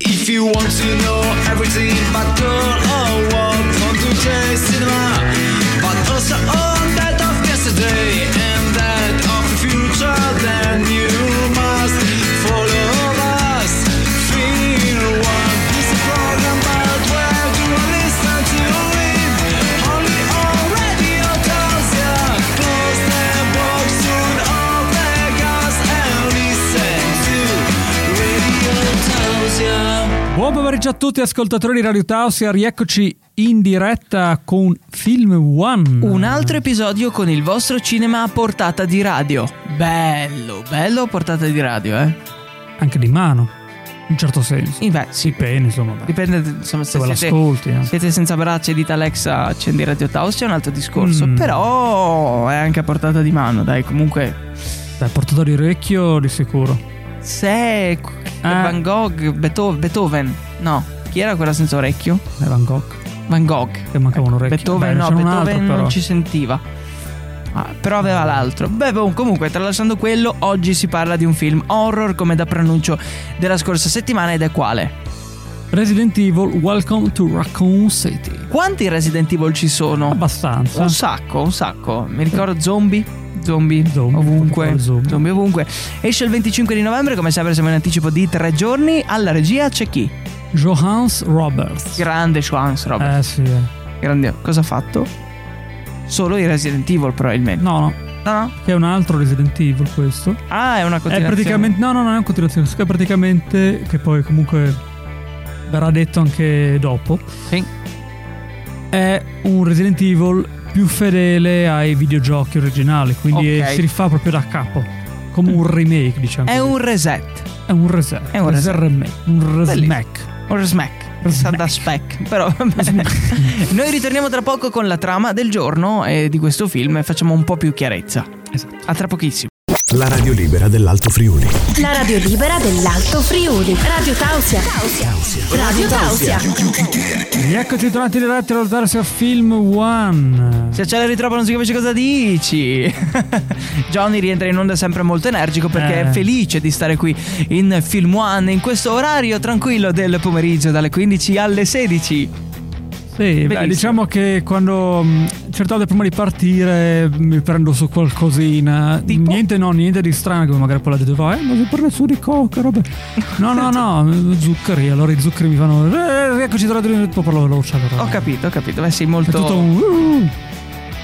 If you want to know everything about girl or come to J Cinema. But also on that of yesterday pomeriggio a tutti ascoltatori di Radio Tausia, rieccoci in diretta con Film One. Un altro episodio con il vostro cinema a portata di radio. Bello, bello a portata di radio, eh? Anche di mano, in un certo senso. Eh, Beh, sì, Dipende, insomma. Beh. dipende insomma, se Dove siete, l'ascolti. eh. siete senza braccia e dite Alexa accendi Radio Taos, c'è un altro discorso. Mm. Però è anche a portata di mano, dai, comunque. Dai, portato di orecchio di sicuro. Se Ah. Van Gogh, Beetho- Beethoven, no, chi era quella senza orecchio? È Van Gogh. Van Gogh. Che mancava un orecchio. Beethoven, Beh, no, Beethoven altro, non però. ci sentiva. Ah, però aveva l'altro. Beh, boh, comunque, tralasciando quello, oggi si parla di un film horror come da pronuncio della scorsa settimana ed è quale? Resident Evil Welcome to Raccoon City. Quanti Resident Evil ci sono? Abbastanza. Un sacco, un sacco. Mi ricordo zombie. Zombie, Zombie, ovunque. zombie. Zombie ovunque. Esce il 25 di novembre, come sempre siamo in anticipo di tre giorni. Alla regia c'è chi? Johannes Roberts. Grande Schwanz, Robert. Eh sì. eh. Grande. Cosa ha fatto? Solo i Resident Evil, probabilmente. No, no. No, no. Che è un altro Resident Evil questo. Ah, è una È continuazione. praticamente. No, no, non è una continuazione. È praticamente. Che poi comunque verrà detto anche dopo. Sì. È un Resident Evil più fedele ai videogiochi originali. Quindi Ok. si rifà proprio da capo. Come un remake, diciamo. È così. un reset. È un reset. È un reset. remake. Un resmack. Un smack. Sa da spec. Però. Noi ritorniamo tra poco con la trama del giorno e di questo film e facciamo un po' più chiarezza. Esatto. A tra pochissimo. La radio libera dell'Alto Friuli. La radio libera dell'Alto Friuli. Radio Tausia. Radio Tausia. Rieccoci tornati diretti a valutare su Film One. Se acceleri troppo non si capisce cosa dici. Johnny rientra in onda sempre molto energico perché Eh. è felice di stare qui in Film One in questo orario tranquillo del pomeriggio dalle 15 alle 16. Sì, beh, diciamo che quando mh, certe volte prima di partire mi prendo su qualcosina. Tipo? Niente, no, niente di strano, come magari poi la fa, eh, ma si prende su di coca, roba. No, no, no, zuccheri. Allora i zuccheri mi fanno, eh, eccoci tornati, poi parlo veloce. Allora. Ho capito, ho capito. Beh, sei È molto. tutto un... uh,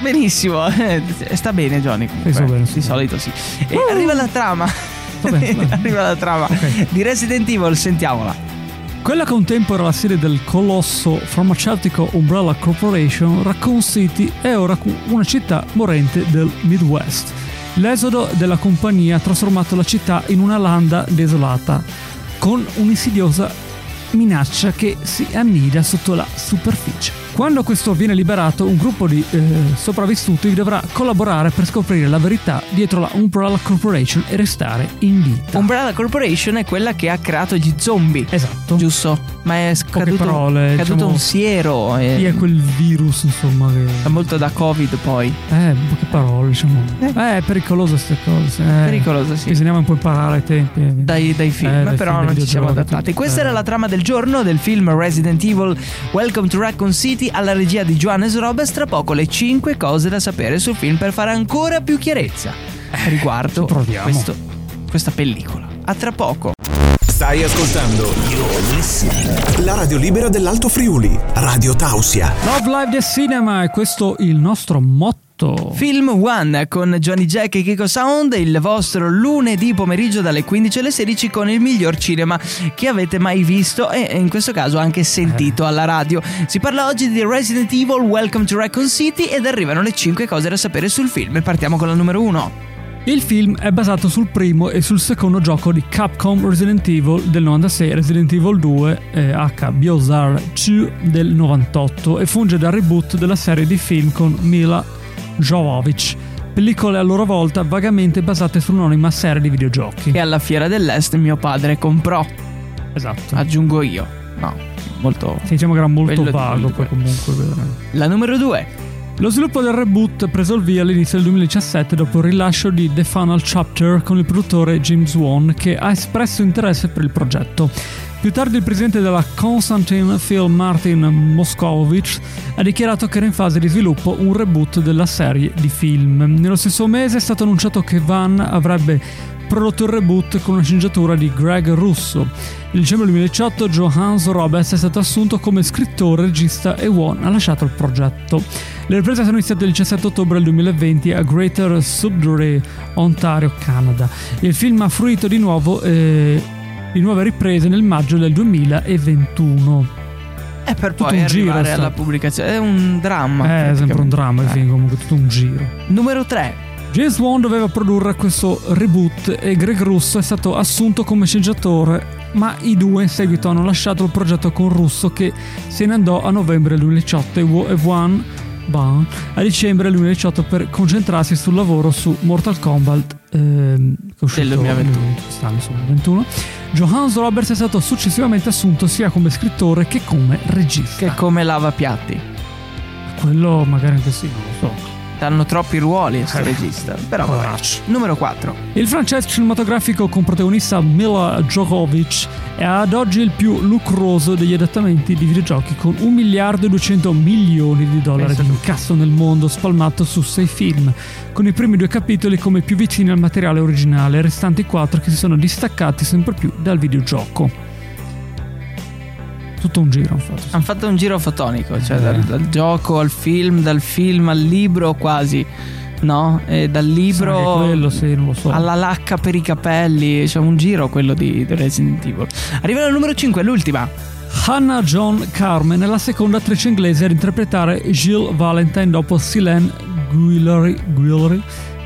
Benissimo. Eh, Sta bene, Johnny. Comunque. bene, sto di solito sì. E arriva la trama. Va bene, va bene. arriva la trama Ok. di Resident Evil, sentiamola. Quella che un tempo era la sede del colosso farmaceutico Umbrella Corporation, Raccoon City è ora una città morente del Midwest. L'esodo della compagnia ha trasformato la città in una landa desolata, con un'insidiosa minaccia che si annida sotto la superficie. Quando questo viene liberato, un gruppo di eh, sopravvissuti dovrà collaborare per scoprire la verità dietro la Umbrella Corporation e restare in vita. Umbrella Corporation è quella che ha creato gli zombie. esatto. Giusto? Ma è scaduto, parole, è caduto diciamo, un siero. E Chi è quel virus, insomma, che... È molto da Covid poi. Eh, poche parole, diciamo. Eh, è pericoloso queste cose. Eh, Pericoloso, sì. Bisogna un po' imparare ai tempi. Dai, dai film, Eh, dai però film, non ci siamo adattati. Questa Eh. era la trama del giorno del film Resident Evil Welcome to Raccoon City alla regia di Johannes Robes. Tra poco le 5 cose da sapere sul film per fare ancora più chiarezza riguardo ci proviamo. questo- questa pellicola. A tra poco. Stai ascoltando la radio libera dell'Alto Friuli. Radio Tausia. Love Live the Cinema, e questo il nostro motto. Film One con Johnny Jack e Kiko Sound, il vostro lunedì pomeriggio dalle 15 alle 16 con il miglior cinema che avete mai visto e in questo caso anche sentito alla radio. Si parla oggi di Resident Evil Welcome to Raccoon City ed arrivano le 5 cose da sapere sul film. Partiamo con la numero 1. Il film è basato sul primo e sul secondo gioco di Capcom Resident Evil del 96, Resident Evil 2 eh, H Biosar 2 del 98 e funge da reboot della serie di film con Mila Jovovich. Pellicole a loro volta vagamente basate su un'anonima serie di videogiochi. Che alla Fiera dell'Est mio padre comprò, Esatto. aggiungo io. No, molto... Sì, diciamo che era molto vago poi comunque. La numero 2. Lo sviluppo del reboot preso il via all'inizio del 2017 dopo il rilascio di The Final Chapter con il produttore James Wan che ha espresso interesse per il progetto. Più tardi il presidente della Constantin Film Martin Moskovich ha dichiarato che era in fase di sviluppo un reboot della serie di film. Nello stesso mese è stato annunciato che Van avrebbe prodotto il reboot con una sceneggiatura di Greg Russo. Nel dicembre 2018 Johannes Roberts è stato assunto come scrittore, regista e Won ha lasciato il progetto. Le riprese sono iniziate il 17 ottobre del 2020 a Greater Sudbury, Ontario, Canada. Il film ha fruito di nuovo eh, di nuove riprese nel maggio del 2021. E per Tutto poi un giro, arrivare alla sta- pubblicazione. È un dramma. Eh, è sempre un dramma il Eh. film, comunque tutto un giro. Numero 3. James Wan doveva produrre questo reboot e Greg Russo è stato assunto come sceneggiatore, ma i due in seguito hanno lasciato il progetto con Russo che se ne andò a novembre 2018 e Wa- e Wan Ban a dicembre 2018 per concentrarsi sul lavoro su Mortal Kombat ehm, che è uscito Del 2021. nel- quest'anno, insomma, 21. Johannes Roberts è stato successivamente assunto sia come scrittore che come regista. Che come lavapiatti. Quello magari anche sì, non lo so. Danno troppi ruoli a sto Eh. regista. Però vabbè. Numero 4. Il francese cinematografico con protagonista Mila Djokovic è ad oggi il più lucroso degli adattamenti di videogiochi con 1 miliardo e 200 milioni di dollari Pensa di incasso nel mondo spalmato su 6 film, con i primi due capitoli come più vicini al materiale originale restanti 4 che si sono distaccati sempre più dal videogioco. Tutto un giro infatti. Hanno fatto un giro fotonico, cioè Eh. dal, dal gioco al film, dal film al libro quasi, no? E dal libro quello sì, non lo so. alla lacca per i capelli, c'è un giro quello di, Resident Evil. Arriva al numero 5, l'ultima. Hannah John Carmen è la seconda attrice inglese ad interpretare Jill Valentine dopo Silen Guillory, Guillory,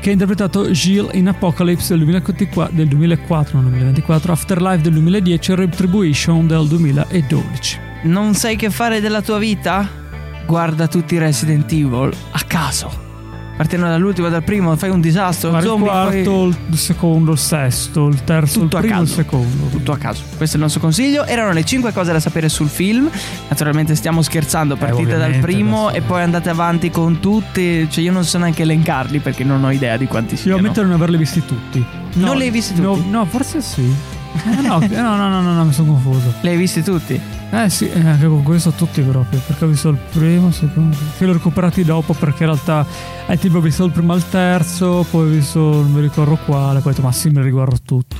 che ha interpretato Jill in Apocalypse del 2024, del 2004, non 2024, Afterlife del 2010 e Retribution del 2012. Non sai che fare della tua vita? Guarda tutti Resident Evil a caso. Partendo dall'ultimo, dal primo, fai un disastro. Ma il zombie, quarto, poi- il secondo, il sesto, il terzo, Tutto a il primo il caso. secondo. tutto a caso. Questo è il nostro consiglio. Erano le 5 cose da sapere sul film. Naturalmente stiamo scherzando, partite dal ovviamente, primo e poi andate avanti con tutti. Cioè, io non so neanche elencarli perché non ho idea di quanti Io siano. ammetto di non averli visti tutti. Non li hai visti no, tutti? No, forse sì. Eh, no, eh, no, no, no, no, no, mi sono confuso. Li hai visti tutti? Eh sì, eh, anche con questo tutti proprio, perché ho visto il primo, il secondo, che li ho recuperati dopo perché in realtà ai tempi ho visto il primo al terzo, poi ho visto non mi ricordo quale, poi ho detto ma sì me li riguardo tutti.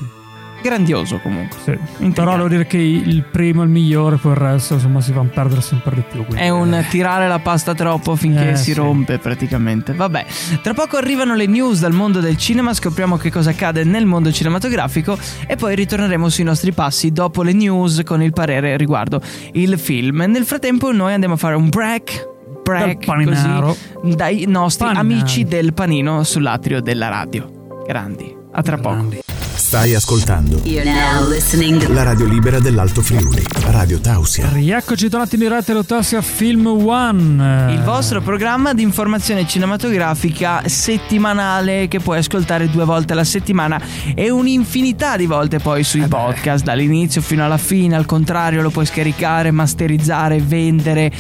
Grandioso comunque. Sì. Però devo dire che il primo è il migliore, poi il resto insomma si vanno a perdere sempre di più. quindi, È un eh. tirare la pasta troppo finché Eh, si sì. rompe praticamente. Vabbè, tra poco arrivano le news dal mondo del cinema, scopriamo che cosa accade nel mondo cinematografico e poi ritorneremo sui nostri passi dopo le news con il parere riguardo il film. Nel frattempo noi andiamo a fare un break. Break così dai nostri Paninaro. amici del panino sull'atrio della radio. Grandi, a tra poco. Stai ascoltando You're now listening to la radio libera dell'Alto Friuli, Radio Tausia. Rieccoci tornati in diretta a Film One. Il vostro programma di informazione cinematografica settimanale che puoi ascoltare due volte alla settimana e un'infinità di volte poi sui Eh beh. podcast, dall'inizio fino alla fine, al contrario lo puoi scaricare, masterizzare, vendere.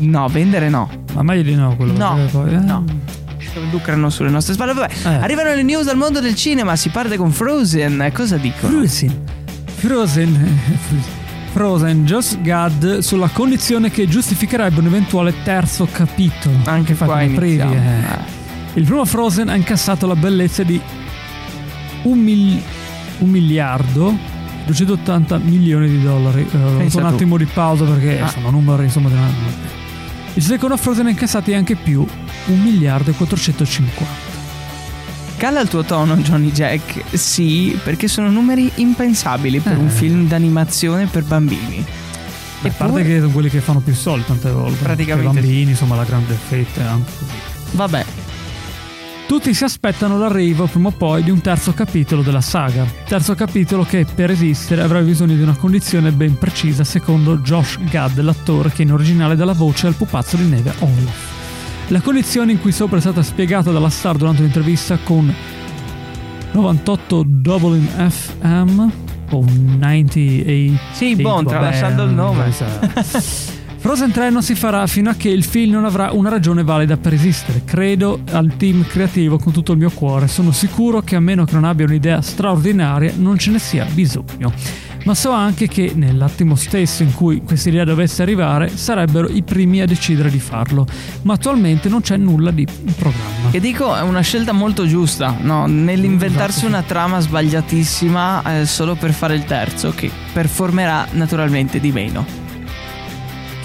No, vendere no. Ma meglio di no quello No, perché poi, eh, no. Lucrano sulle nostre spalle. Vabbè, Eh. arrivano le news dal mondo del cinema, si parte con Frozen. Cosa dicono? Frozen. Frozen. Frozen, Just Gad sulla condizione che giustificherebbe un eventuale terzo capitolo. Anche qua iniziamo. eh. Eh. Il primo Frozen ha incassato la bellezza di un, mil- un miliardo 280 milioni di dollari. Eh, Pensa avuto un attimo di pausa perché Ah. sono numeri insomma di una- Il secondo Frozen ha incassato anche più 1 miliardo e 450. Cala il tuo tono, Johnny Jack. Sì, perché sono numeri impensabili per Eh. un film d'animazione per bambini. A parte che sono quelli che fanno più soldi tante volte. Praticamente I bambini, insomma, la grande fetta è anche. Vabbè, Tutti si aspettano l'arrivo prima o poi di un terzo capitolo della saga. Terzo capitolo che per esistere avrebbe bisogno di una condizione ben precisa secondo Josh Gad, l'attore che in originale dà la voce al pupazzo di neve Olaf. La condizione in cui sopra è stata spiegata dalla star durante un'intervista con 98 Dublin FM o 98 Sì, vabbè, tralasciando il nome. Frozen 3 non si farà fino a che il film non avrà una ragione valida per esistere. Credo al team creativo con tutto il mio cuore. Sono sicuro che a meno che non abbia un'idea straordinaria non ce ne sia bisogno. ma so anche che nell'attimo stesso in cui questa idea dovesse arrivare sarebbero i primi a decidere di farlo, ma attualmente non c'è nulla di programma. Che dico è una scelta molto giusta, no? nell'inventarsi Esatto. una trama sbagliatissima eh, solo per fare il terzo, che performerà naturalmente di meno.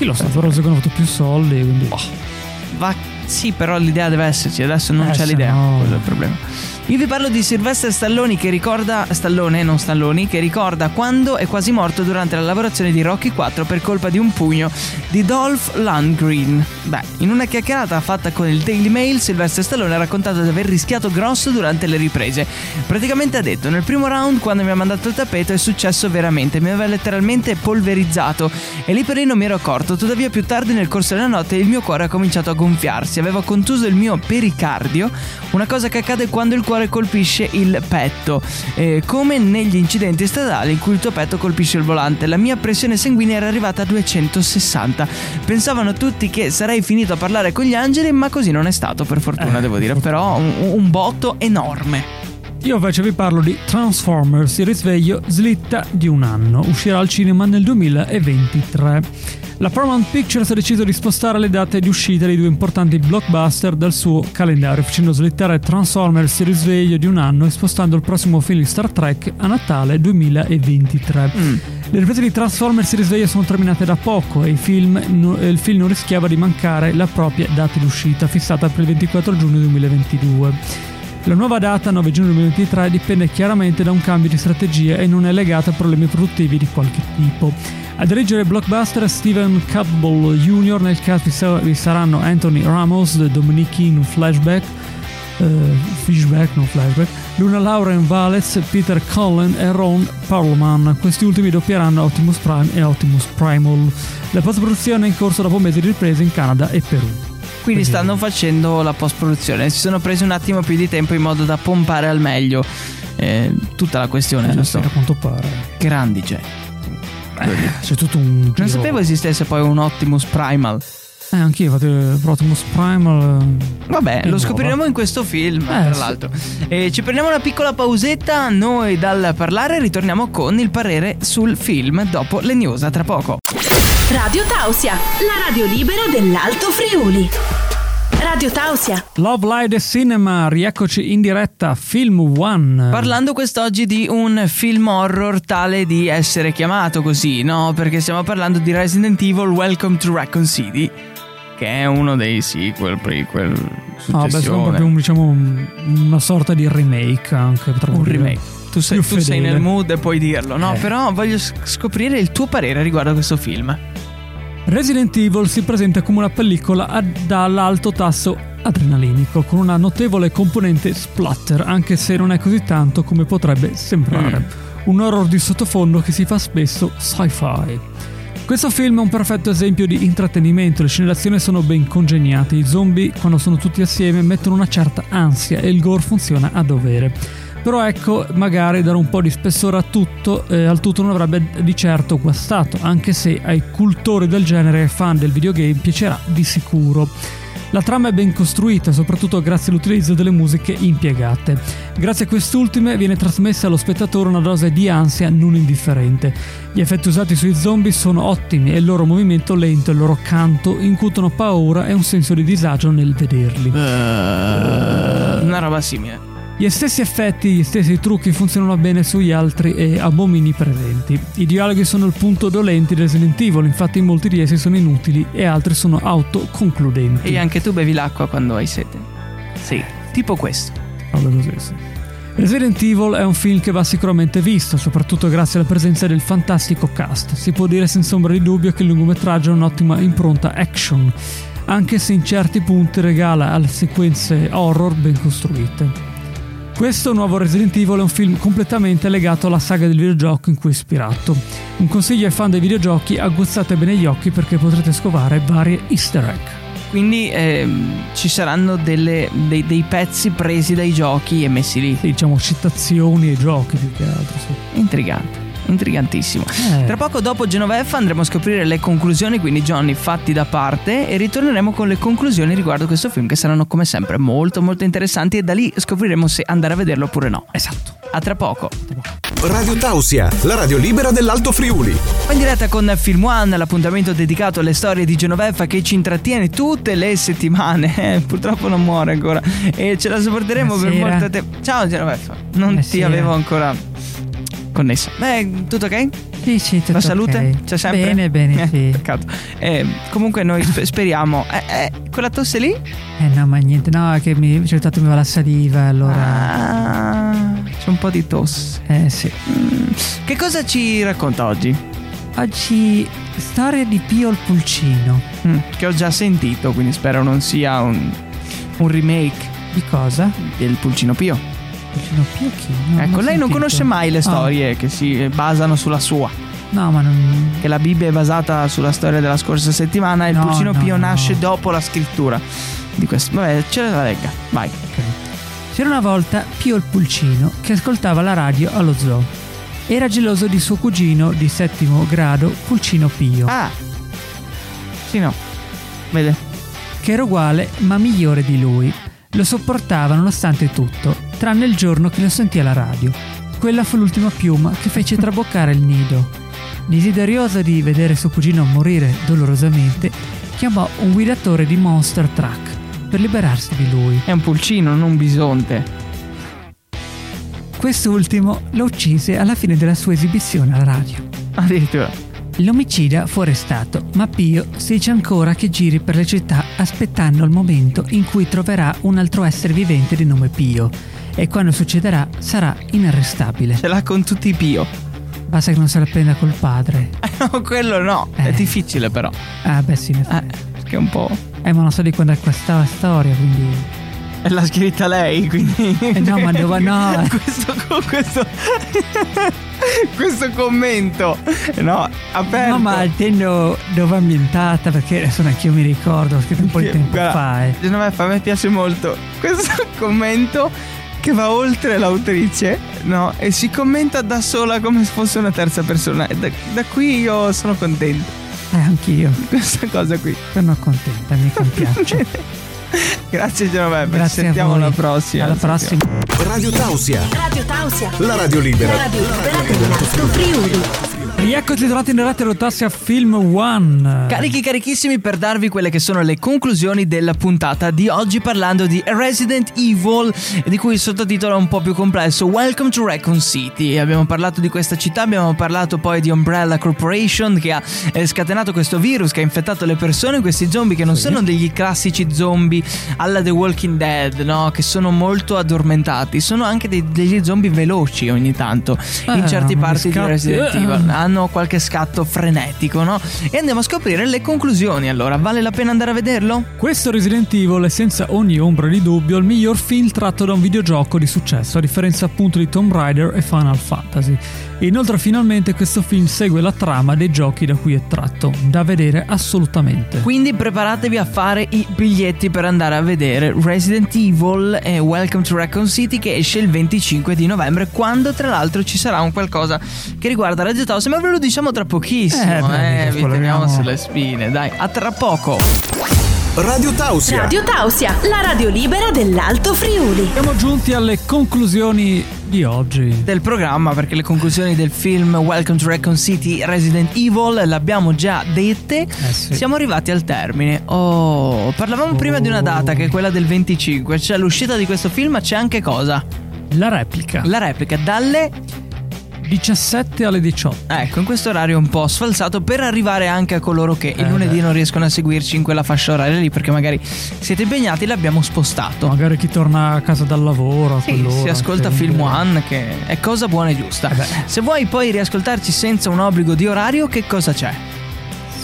Chi lo sa, forse hanno avuto più soldi, quindi... Va, sì, però l'idea deve esserci, adesso non Eh, c'è l'idea, no- quello è il problema. Io vi parlo di Sylvester Stallone che ricorda Stallone, non Stalloni, che ricorda quando è quasi morto durante la lavorazione di Rocky 4 per colpa di un pugno di Dolph Lundgren. Beh, in una chiacchierata fatta con il Daily Mail, Sylvester Stallone ha raccontato di aver rischiato grosso durante le riprese. Praticamente ha detto: Nel primo round, quando mi ha mandato il tappeto, è successo veramente. Mi aveva letteralmente polverizzato. E lì per lì non mi ero accorto. Tuttavia, più tardi nel corso della notte, il mio cuore ha cominciato a gonfiarsi. Aveva contuso il mio pericardio, una cosa che accade quando il cuore colpisce il petto. Eh, come negli incidenti stradali in cui il tuo petto colpisce il volante. La mia pressione sanguigna era arrivata a 260. Pensavano tutti che sarei finito a parlare con gli angeli, ma così non è stato, per fortuna, Eh, devo dire. per Però un, un botto enorme. Io invece vi parlo di Transformers, il risveglio slitta di un anno. Uscirà al cinema nel 2023. La Paramount Pictures ha deciso di spostare le date di uscita dei due importanti blockbuster dal suo calendario, facendo slittare Transformers il risveglio di un anno e spostando il prossimo film di Star Trek a Natale 2023. Le riprese di Transformers il risveglio sono terminate da poco e il film, il film non rischiava di mancare la propria data di uscita, fissata per il 24 giugno 2022. La nuova data, 9 giugno 2023, dipende chiaramente da un cambio di strategia e non è legata a problemi produttivi di qualche tipo. A dirigere blockbuster Steven Campbell Jr., nel cast vi, sa- vi saranno Anthony Ramos, Dominic in flashback, eh, flashback, non flashback, Luna Lauren Valez, Peter Cullen e Ron Perlman. Questi ultimi doppieranno Optimus Prime e Optimus Primal. La post-produzione è in corso dopo mesi di riprese in Canada e Perù. Quindi stanno facendo la post produzione. Si sono presi un attimo più di tempo in modo da pompare al meglio eh, tutta la questione. Eh, giusto? a quanto pare. Grandi Jay. C'è tutto un Non sapevo esistesse poi un Optimus Primal. Eh, anch'io, infatti, per Optimus Primal. eh, Vabbè, lo nuova. scopriremo in questo film, Eh, tra sì. l'altro. E ci prendiamo una piccola pausetta. Noi dal parlare ritorniamo con il parere sul film dopo le news. A tra poco. Radio Tausia, la radio libera dell'Alto Friuli. Radio Tausia. Love Light e Cinema, rieccoci in diretta, Film One. Parlando quest'oggi di un film horror tale di essere chiamato così, no? Perché stiamo parlando di Resident Evil Welcome to Raccoon City, che è uno dei sequel, prequel, Ah, beh, sono proprio un, diciamo, un- una sorta di remake anche. un dire. remake. Tu sei, tu sei nel mood e puoi dirlo, no? Eh. Però voglio scoprire il tuo parere riguardo a questo film. Resident Evil si presenta come una pellicola dall'alto tasso adrenalinico, con una notevole componente splatter, anche se non è così tanto come potrebbe sembrare. Un horror di sottofondo che si fa spesso sci-fi. Questo film è un perfetto esempio di intrattenimento, le scene d'azione sono ben congegnate, i zombie quando sono tutti assieme mettono una certa ansia e il gore funziona a dovere. Però ecco, magari dare un po' di spessore a tutto, eh, al tutto non avrebbe di certo guastato, anche se ai cultori del genere e fan del videogame piacerà di sicuro. La trama è ben costruita, soprattutto grazie all'utilizzo delle musiche impiegate. Grazie a quest'ultime viene trasmessa allo spettatore una dose di ansia non indifferente. Gli effetti usati sui zombie sono ottimi e il loro movimento lento e il loro canto incutono paura e un senso di disagio nel vederli. Una roba simile. Gli stessi effetti, gli stessi trucchi funzionano bene sugli altri e abomini presenti. I dialoghi sono il punto dolente di Resident Evil, infatti molti di essi sono inutili e altri sono autoconcludenti. E anche tu bevi l'acqua quando hai sete. Sì, tipo questo. Roba così, sì. Resident Evil è un film che va sicuramente visto, soprattutto grazie alla presenza del fantastico cast. Si può dire senza ombra di dubbio che il lungometraggio ha un'ottima impronta action, anche se in certi punti regala alle sequenze horror ben costruite. Questo nuovo Resident Evil è un film completamente legato alla saga del videogioco in cui è ispirato. Un consiglio ai fan dei videogiochi, aguzzate bene gli occhi perché potrete scovare varie easter egg. Quindi ehm, ci saranno delle- dei, dei pezzi presi dai giochi e messi lì. Sì, diciamo citazioni ai giochi più che altro. Sì. Intrigante, intrigantissimo. Eh. Tra poco dopo Genoveffa andremo a scoprire le conclusioni, quindi Johnny fatti da parte e ritorneremo con le conclusioni riguardo questo film che saranno come sempre molto molto interessanti e da lì scopriremo se andare a vederlo oppure no. Esatto. A tra poco. Radio Tausia, la radio libera dell'Alto Friuli. In diretta con Film One, l'appuntamento dedicato alle storie di Genoveffa che ci intrattiene tutte le settimane. Eh, purtroppo non muore ancora e ce la sopporteremo per Buonasera. molto tempo. Ciao Genoveffa, non ti Buonasera. avevo ancora connesso. Beh, tutto ok? Sì, sì, tutto La salute? ok. C'è sempre? Bene, bene, Eh, sì. Peccato. Eh, comunque noi spe- speriamo. Eh, eh, quella tosse lì? Eh no, ma niente, no, è che mi, c'è stato mi va la saliva, allora... Ah, c'è un po' di tosse. Eh sì. Mm, Che cosa ci racconta oggi? Oggi, storia di Pio il Pulcino. Mm, che ho già sentito, quindi spero non sia un, un remake Di cosa? del Pulcino Pio. Pulcino Pio chi? Non ecco, lei non sentito. conosce mai le Ah, storie che si basano sulla sua. no, ma non... Che la Bibbia è basata sulla storia della scorsa settimana e il No, Pulcino no, Pio no. nasce dopo la scrittura di questo. Vabbè, ce la legga, vai. Ok. C'era una volta Pio il Pulcino che ascoltava la radio allo zoo. Era geloso di suo cugino di settimo grado, Pulcino Pio, Ah, sì, no. Vede. che era uguale ma migliore di lui. Lo sopportava nonostante tutto, tranne il giorno che lo sentì alla radio. Quella fu l'ultima piuma che fece traboccare il nido. Desiderioso di vedere suo cugino morire dolorosamente, chiamò un guidatore di Monster Truck per liberarsi di lui. È un pulcino, non un bisonte. Quest'ultimo lo uccise alla fine della sua esibizione alla radio. Addirittura. L'omicida fu arrestato, ma Pio si dice ancora che giri per le città aspettando il momento in cui troverà un altro essere vivente di nome Pio. E quando succederà sarà inarrestabile. Ce l'ha con tutti i Pio. Basta che non se la prenda col padre. No, quello no. È Eh. difficile però. Ah, beh, sì, Eh, perché è un po'. Eh, ma non so di quando è questa storia, quindi. E l'ha scritta lei, quindi. Eh, no, ma dove no? questo, questo, questo commento, no, aperto. No, ma intendo dove è ambientata, perché adesso neanche io mi ricordo, ho scritto un po' di tempo Guarda, fa. eh. Genoveffa, a me piace molto questo commento che va oltre l'autrice, no? E si commenta da sola come se fosse una terza persona. E Da, da qui io sono contento. Eh, anch'io. Questa cosa qui. Sono contenta, mi piace. Grazie Genoveffa, ci Grazie a sentiamo alla prossima. Alla prossima. Radio Tausia, Radio Tausia. la radio libera. La radio libera dell'Alto Friuli. Rieccoci tornati in diretta Rotassia Film One. Carichi carichissimi per darvi quelle che sono le conclusioni della puntata di oggi parlando di Resident Evil di cui il sottotitolo è un po' più complesso Welcome to Raccoon City abbiamo parlato di questa città abbiamo parlato poi di Umbrella Corporation che ha eh, scatenato questo virus che ha infettato le persone questi zombie che non sono degli classici zombie alla The Walking Dead no? che sono molto addormentati sono anche dei- degli zombie veloci ogni tanto in Eh, certe parti di. Resident Eh. Evil hanno qualche scatto frenetico, no? E andiamo a scoprire le conclusioni. Allora, vale la pena andare a vederlo? Questo Resident Evil è senza ogni ombra di dubbio il miglior film tratto da un videogioco di successo, a differenza appunto di Tomb Raider e Final Fantasy. E inoltre finalmente questo film segue la trama dei giochi da cui è tratto, da vedere assolutamente. Quindi preparatevi a fare i biglietti per andare a vedere Resident Evil e Welcome to Raccoon City che esce il 25 di novembre, quando tra l'altro ci sarà un qualcosa che riguarda Radio Toss, ma ve lo diciamo tra pochissimo, Eh, beh, eh, vi teniamo sulle spine. Dai, a tra poco. Radio Tausia, Radio Tausia, la radio libera dell'Alto Friuli. Siamo giunti alle conclusioni di oggi. del programma perché le conclusioni del film Welcome to Raccoon City Resident Evil le abbiamo già dette. Eh sì. Siamo arrivati al termine. Oh, parlavamo prima di una data che è quella del 25, cioè l'uscita di questo film, c'è anche cosa? La replica. La replica dalle 17 alle 18. Ecco, in questo orario un po' sfalsato per arrivare anche a coloro che il Eh, lunedì beh. non riescono a seguirci in quella fascia oraria lì perché magari siete impegnati, l'abbiamo spostato. Magari chi torna a casa dal lavoro. Sì, si ascolta quindi- Film One che è cosa buona e giusta. Eh. Se vuoi poi riascoltarci senza un obbligo di orario, che cosa c'è?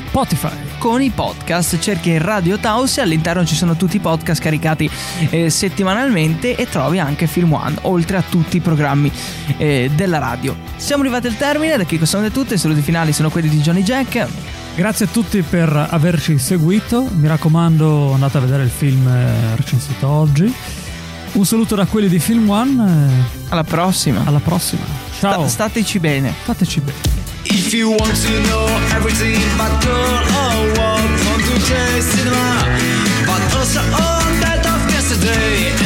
Spotify. Con i podcast cerchi Radio Taos e all'interno ci sono tutti i podcast caricati eh, settimanalmente e trovi anche Film One, oltre a tutti i programmi eh, della radio. Siamo arrivati al termine, da Kiko sono tutte, i saluti finali sono quelli di Johnny Jack. Grazie a tutti per averci seguito. Mi raccomando, andate a vedere il film eh, recensito oggi. Un saluto da quelli di Film One. eh, Alla prossima. alla prossima. Ciao. Sta- stateci bene. Fateci bene. If you want to know everything but girl or what from today's cinema, but also all that of yesterday.